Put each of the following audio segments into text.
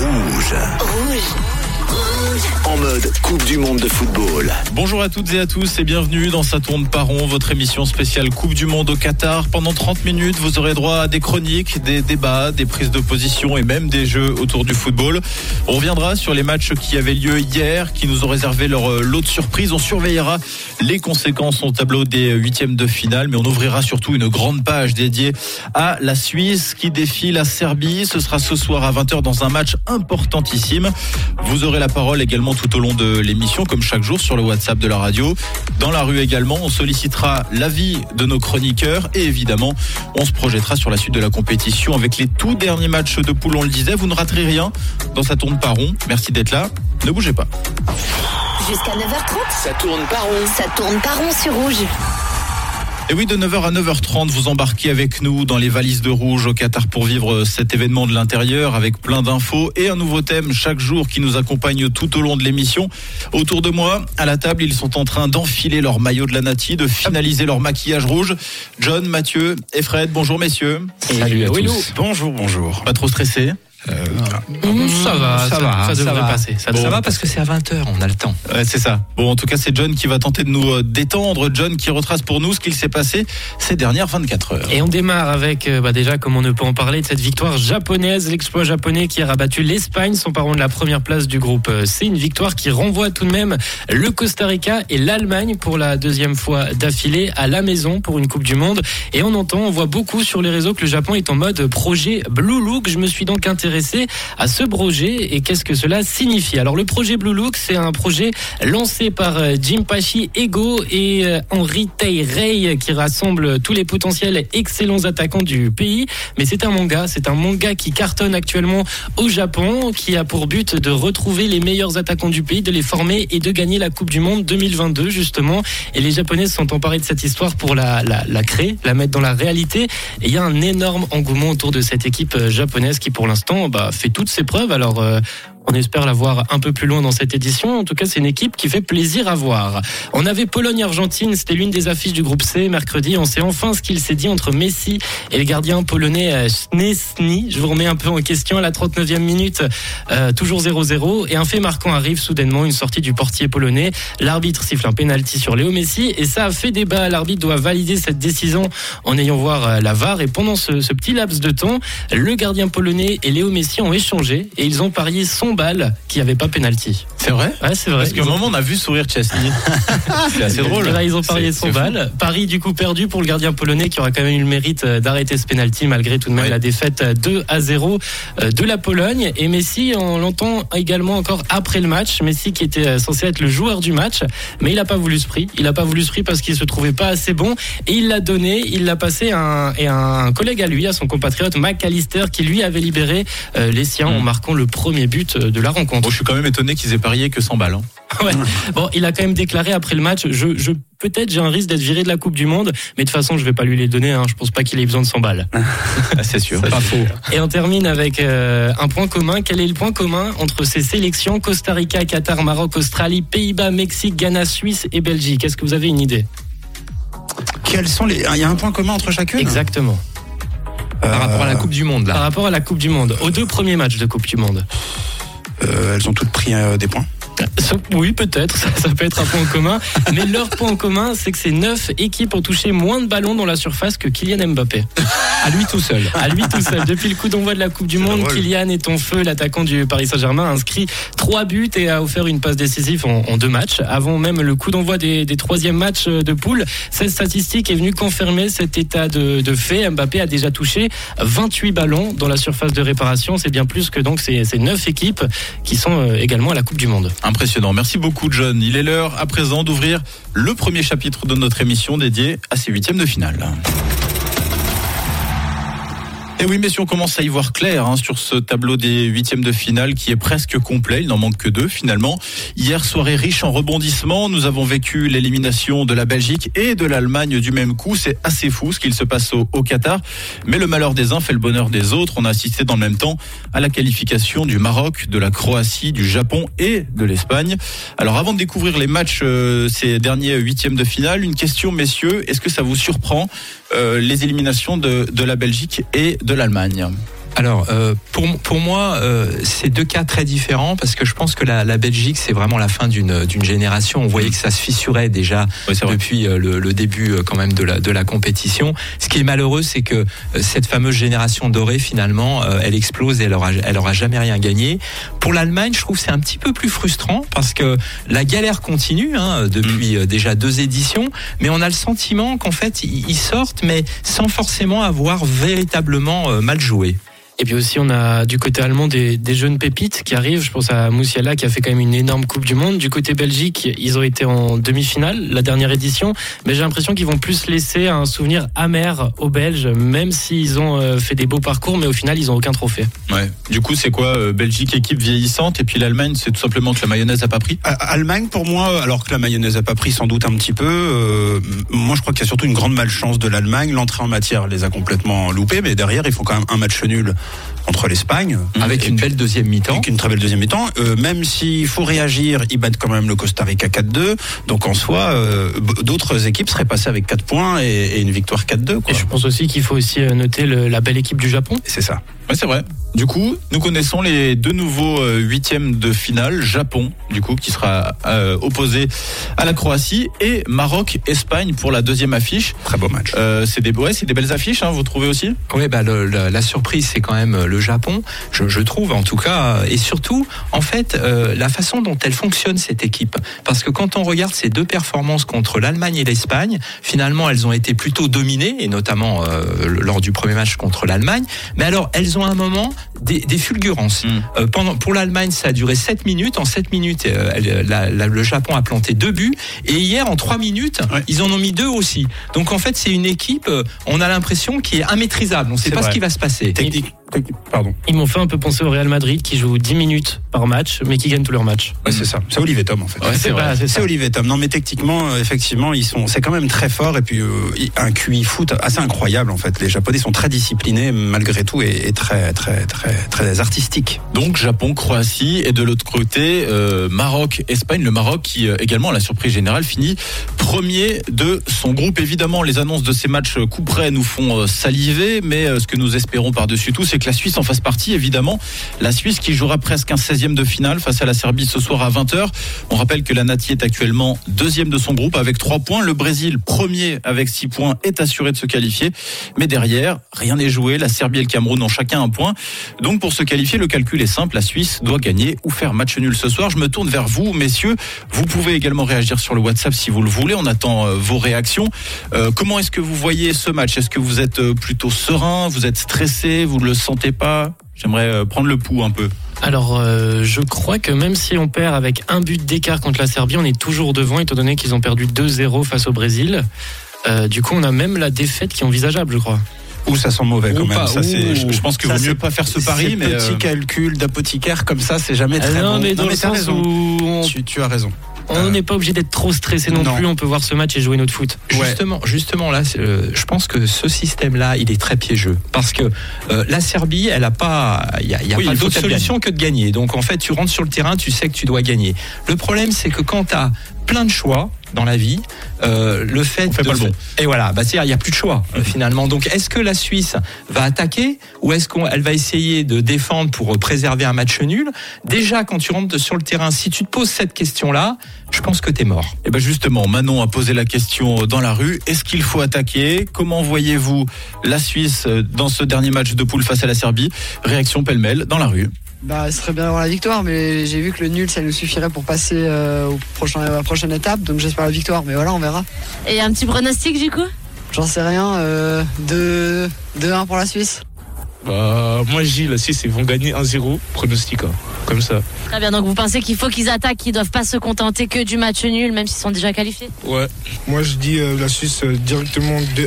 Rouge. En mode Coupe du Monde de football. Bonjour à toutes et à tous et bienvenue dans Ça tourne par votre émission spéciale Coupe du Monde au Qatar. Pendant 30 minutes, vous aurez droit à des chroniques, des débats, des prises de position et même des jeux autour du football. On reviendra sur les matchs qui avaient lieu hier, qui nous ont réservé leur euh, lot de surprises. On surveillera les conséquences au tableau des huitièmes de finale, mais on ouvrira surtout une grande page dédiée à la Suisse qui défie la Serbie. Ce sera ce soir à 20h dans un match importantissime. Vous aurez la parole également tout au long de l'émission, comme chaque jour sur le WhatsApp de la radio. Dans la rue également, on sollicitera l'avis de nos chroniqueurs et évidemment, on se projettera sur la suite de la compétition avec les tout derniers matchs de poule. On le disait, vous ne raterez rien dans Ça tourne pas rond. Merci d'être là. Ne bougez pas. Jusqu'à 9h30, Ça tourne par rond. ça tourne pas rond sur rouge. Et oui, de 9h à 9h30, vous embarquez avec nous dans les valises de rouge au Qatar pour vivre cet événement de l'intérieur avec plein d'infos et un nouveau thème chaque jour qui nous accompagne tout au long de l'émission. Autour de moi, à la table, ils sont en train d'enfiler leur maillot de la Nati, de finaliser leur maquillage rouge. John, Mathieu et Fred, bonjour messieurs. Salut à tous. Bonjour, bonjour. Pas trop stressé? Ça va, ça, ça devrait passer. Ça va parce que c'est à 20h, on a le temps. Ouais, c'est ça. Bon, en tout cas, c'est John qui va tenter de nous euh, détendre. John qui retrace pour nous ce qu'il s'est passé ces dernières 24 heures. Et on démarre avec, euh, bah déjà, comme on ne peut en parler, de cette victoire japonaise, l'exploit japonais qui a rabattu l'Espagne, s'emparant de la première place du groupe euh, C. Une victoire qui renvoie tout de même le Costa Rica et l'Allemagne pour la deuxième fois d'affilée à la maison pour une Coupe du Monde. Et on entend, on voit beaucoup sur les réseaux que le Japon est en mode projet Blue Look. Je me suis donc intéressé à ce projet et qu'est-ce que cela signifie. Alors le projet Blue Look, c'est un projet lancé par euh, Jimpachi Ego et euh, Henri Tairei qui rassemble tous les potentiels excellents attaquants du pays. Mais c'est un manga, c'est un manga qui cartonne actuellement au Japon, qui a pour but de retrouver les meilleurs attaquants du pays, de les former et de gagner la Coupe du Monde 2022 justement. Et les Japonais se sont emparés de cette histoire pour la, la, la créer, la mettre dans la réalité. Et il y a un énorme engouement autour de cette équipe euh, japonaise qui pour l'instant bah, fait toutes ses preuves. Euh, on espère la voir un peu plus loin dans cette édition. En tout cas, c'est une équipe qui fait plaisir à voir. On avait Pologne-Argentine, c'était l'une des affiches du groupe C mercredi. On sait enfin ce qu'il s'est dit entre Messi et le gardien polonais euh, Szczesny. Je vous remets un peu en question à la 39e minute, euh, toujours 0-0. Et un fait marquant arrive soudainement, une sortie du portier polonais. L'arbitre siffle un penalty sur Léo Messi et ça a fait débat. L'arbitre doit valider cette décision en ayant voir euh, la VAR. Et pendant ce, ce petit laps de temps, le gardien polonais et Léo Messi ont échangé et ils ont parié son balle qui avait pas penalty. C'est vrai Ouais, c'est vrai. Parce qu'à un ont- moment, on a vu sourire Chesney. c'est assez drôle. Là, ils ont parié son c'est fou. balle. Paris, du coup, perdu pour le gardien polonais qui aura quand même eu le mérite euh, d'arrêter ce penalty malgré tout de même la défaite euh, 2 à 0 euh, de la Pologne. Et Messi, on l'entend également encore après le match. Messi qui était euh, censé être le joueur du match, mais il n'a pas voulu ce prix. Il n'a pas voulu ce prix parce qu'il se trouvait pas assez bon. Et il l'a donné, il l'a passé à un, et à un collègue à lui, à son compatriote McAllister, qui lui avait libéré euh, les siens en Mm. marquant le premier but euh, de la rencontre. Bon, je suis quand même étonné qu'ils aient parié que 100 balles. hein. Ouais. Bon, il a quand même déclaré après le match, je, je peut-être j'ai un risque d'être viré de la Coupe du Monde, mais de toute façon je vais pas lui les donner. Hein. Je pense pas qu'il ait besoin de 100 balles. Ah, c'est sûr. Pas faux. Et on termine avec euh, un point commun. Quel est le point commun entre ces sélections Costa Rica, Qatar, Maroc, Australie, Pays-Bas, Mexique, Ghana, Suisse et Belgique? Est-ce que vous avez une idée? Quels sont les. Il y a un point commun entre chacune? Exactement. Par rapport à la Coupe du Monde, Par là. rapport à la Coupe du Monde, aux deux premiers matchs de Coupe du Monde. Euh, Elles ont toutes pris euh, des points. Oui, peut-être, ça, ça peut être un point commun. Mais leur point en commun, c'est que ces neuf équipes ont touché moins de ballons dans la surface que Kylian Mbappé. À lui tout seul. À lui tout seul. Depuis le coup d'envoi de la Coupe du Monde, drôle. Kylian est en feu. L'attaquant du Paris Saint-Germain a inscrit trois buts et a offert une passe décisive en, en deux matchs. Avant même le coup d'envoi des, des troisièmes matchs de poule, cette statistique est venue confirmer cet état de, de fait. Mbappé a déjà touché 28 ballons dans la surface de réparation. C'est bien plus que donc ces, ces neuf équipes qui sont euh, également à la Coupe du Monde. Impressionnant. Merci beaucoup, John. Il est l'heure à présent d'ouvrir le premier chapitre de notre émission dédié à ces huitièmes de finale. Et oui, messieurs, on commence à y voir clair hein, sur ce tableau des huitièmes de finale qui est presque complet. Il n'en manque que deux finalement. Hier, soirée riche en rebondissements. Nous avons vécu l'élimination de la Belgique et de l'Allemagne du même coup. C'est assez fou ce qu'il se passe au, au Qatar. Mais le malheur des uns fait le bonheur des autres. On a assisté dans le même temps à la qualification du Maroc, de la Croatie, du Japon et de l'Espagne. Alors avant de découvrir les matchs euh, ces derniers huitièmes de finale, une question, messieurs, est-ce que ça vous surprend euh, les éliminations de, de la Belgique et de l'Allemagne Alors, euh, pour, pour moi, euh, c'est deux cas très différents parce que je pense que la, la Belgique, c'est vraiment la fin d'une d'une génération. On voyait que ça se fissurait déjà Oui, depuis euh, le, le début euh, quand même de la, de la compétition. Ce qui est malheureux, c'est que euh, cette fameuse génération dorée, finalement, elle explose et elle aura, elle aura jamais rien gagné. Pour l'Allemagne, je trouve que c'est un petit peu plus frustrant parce que la galère continue hein, depuis euh, déjà deux éditions, mais on a le sentiment qu'en fait, ils sortent, mais sans forcément avoir véritablement mal joué. Et puis aussi, on a du côté allemand des, des jeunes pépites qui arrivent. Je pense à Moussiala qui a fait quand même une énorme Coupe du Monde. Du côté Belgique, ils ont été en demi-finale, la dernière édition. Mais j'ai l'impression qu'ils vont plus laisser un souvenir amer aux Belges, même s'ils ont euh, fait des beaux parcours, mais au final, ils ont aucun trophée. Ouais. Du coup, c'est quoi euh, Belgique équipe vieillissante? Et puis l'Allemagne, c'est tout simplement que la mayonnaise a pas pris? A- Allemagne, pour moi, alors que la mayonnaise a pas pris sans doute un petit peu, euh, moi je crois qu'il y a surtout une grande malchance de l'Allemagne. L'entrée en matière les a complètement loupés, mais derrière, ils font quand même un match nul contre l'Espagne. Avec Et une puis- belle deuxième mi-temps. Avec une très belle deuxième mi-temps. Euh, même s'il faut réagir, ils battent quand même le Costa Rica 4-2. Donc en soi, euh, d'autres équipes seraient passées avec 4 points et, et une victoire 4-2. quoi. Et je pense aussi qu'il faut aussi euh, noter le- la belle équipe du Japon. C'est ça. Ouais, c'est vrai. Du coup, nous connaissons les deux nouveaux euh, huitièmes de finale. Japon, du coup, qui sera euh, opposé à la Croatie et Maroc-Espagne pour la deuxième affiche. Très beau match. Euh, c'est des, ouais, c'est des belles affiches, hein, vous trouvez aussi? Oui, bah le- le- la surprise, c'est quand même le Japon, je, je trouve en tout cas, et surtout, en fait, euh, la façon dont elle fonctionne cette équipe. Parce que quand on regarde ces deux performances contre l'Allemagne et l'Espagne, finalement, elles ont été plutôt dominées, et notamment euh, lors du premier match contre l'Allemagne. Mais alors, elles ont un moment des, des fulgurances. Mm. Euh, pendant, pour l'Allemagne, ça a duré 7 minutes. En 7 minutes, euh, elle- la- la- le Japon a planté deux buts. Et hier, en 3 minutes, Ouais. ils en ont mis deux aussi. Donc en fait, c'est une équipe, euh, on a l'impression, qui est immaîtrisable. On ne sait pas vrai. ce qui va se passer. Technique. Pardon. Ils m'ont fait un peu penser au Real Madrid qui joue 10 minutes par match, mais qui gagne tous leurs matchs. Ouais, c'est ça. C'est Olivier Tom en fait. Ouais, c'est c'est. Olivier Tom. Non, mais techniquement, euh, effectivement, ils sont, c'est quand même très fort et puis euh, un QI foot assez incroyable en fait. Les Japonais sont très disciplinés malgré tout et, et très, très, très, très artistiques. Donc Japon, Croatie et de l'autre côté euh, Maroc, Espagne. Le Maroc qui euh, également à la surprise générale finit premier de son groupe. Évidemment, les annonces de ces matchs euh, coup près nous font saliver, mais ce que nous espérons par-dessus tout, c'est que la Suisse en fasse partie. Évidemment, la Suisse qui jouera presque un 16e de finale face à la Serbie ce soir à 20h. On rappelle que la Nati est actuellement deuxième de son groupe avec 3 points. Le Brésil, premier avec 6 points, est assuré de se qualifier. Mais derrière, rien n'est joué. La Serbie et le Cameroun ont chacun un point. Donc pour se qualifier, le calcul est simple. La Suisse doit gagner ou faire match nul ce soir. Je me tourne vers vous, messieurs. Vous pouvez également réagir sur le WhatsApp si vous le voulez. On attend euh, vos réactions. Euh, comment est-ce que vous voyez ce match? Est-ce que vous êtes euh, plutôt serein? Vous êtes stressé? Vous ne le sentez pas? J'aimerais prendre le pouls un peu. Alors, je crois que même si on perd avec un but d'écart contre la Serbie, on est toujours devant, étant donné qu'ils ont perdu 2-0 face au Brésil. Du coup, on a même la défaite qui est envisageable, je crois. Ou ça sent mauvais quand Ou même. pas, ça, ou- c'est, je pense que ça, vaut mieux pas faire ce pari, ces mais, petits euh, calculs d'apothicaire comme ça, c'est jamais très non, bon. mais dans le t'as sens raison. où on Tu, tu as raison. on n'est pas obligé d'être trop stressé non, Non. plus, on peut voir ce match et jouer notre foot. Ouais. Justement, justement là, c'est, euh, je pense que ce système-là, il est très piégeux parce que euh, la Serbie, elle a pas, il y a, y a Oui, pas d'autre solution que de gagner. Donc en fait, tu rentres sur le terrain, tu sais que tu dois gagner. Le problème, c'est que quand tu as plein de choix dans la vie, euh, le fait On fait de pas le bon. et voilà, bah il y a plus de choix euh, finalement. Donc est-ce que la Suisse va attaquer ou est-ce qu'elle va essayer de défendre pour préserver un match nul? Déjà, quand tu rentres sur le terrain, si tu te poses cette question-là, je pense que t'es mort. Et ben justement, Manon a posé la question dans la rue. Est-ce qu'il faut attaquer? Comment voyez-vous la Suisse euh, dans ce dernier match de poule face à la Serbie? Réaction pêle-mêle dans la rue. Bah, ce serait bien d'avoir la victoire, mais j'ai vu que le nul, ça nous suffirait pour passer euh, au prochain, à la prochaine étape. Donc j'espère la victoire, mais voilà, on verra. Et un petit pronostic du coup? J'en sais rien. Euh, 2 2-1 pour la Suisse. Bah, moi, je dis, la Suisse, ils vont gagner 1-0, pronostic, hein, comme ça. Très bien, donc vous pensez qu'il faut qu'ils attaquent, qu'ils doivent pas se contenter que du match nul, même s'ils sont déjà qualifiés? Ouais. Moi, je dis euh, la Suisse euh, directement 2-1.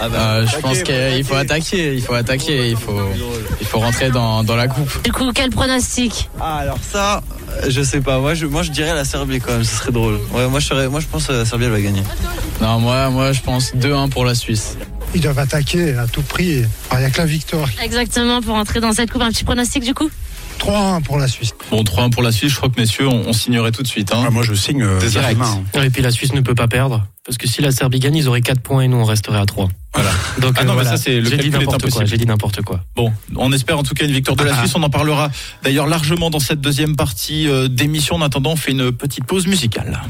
Ah bah, je pense qu'il faut attaquer, il faut attaquer, il faut, il faut rentrer dans, dans la coupe. Du coup, quel pronostic? Ah alors ça, je sais pas. Moi je, moi je dirais la Serbie quand même, ce serait drôle. Ouais, moi je serais, moi je pense que la Serbie elle va gagner. Non, moi, moi je pense 2-1 pour la Suisse. Ils doivent attaquer à tout prix. Il n'y a que la victoire. Exactement, pour entrer dans cette coupe, un petit pronostic du coup 3-1 pour la Suisse. Bon, 3-1 pour la Suisse, je crois que messieurs, on, on signerait tout de suite. Hein. Ah, moi, je signe euh, Direct. hein. Et puis la Suisse ne peut pas perdre. Parce que si la Serbie gagne, ils auraient 4 points et nous on resterait à 3. Voilà. Donc Ah non, euh, mais ça, c'est- le j'ai dit n'importe quoi. J'ai dit n'importe quoi. Bon, on espère en tout cas une victoire de la Suisse. On en parlera d'ailleurs largement dans cette deuxième partie euh, d'émission. En attendant, on fait une petite pause musicale.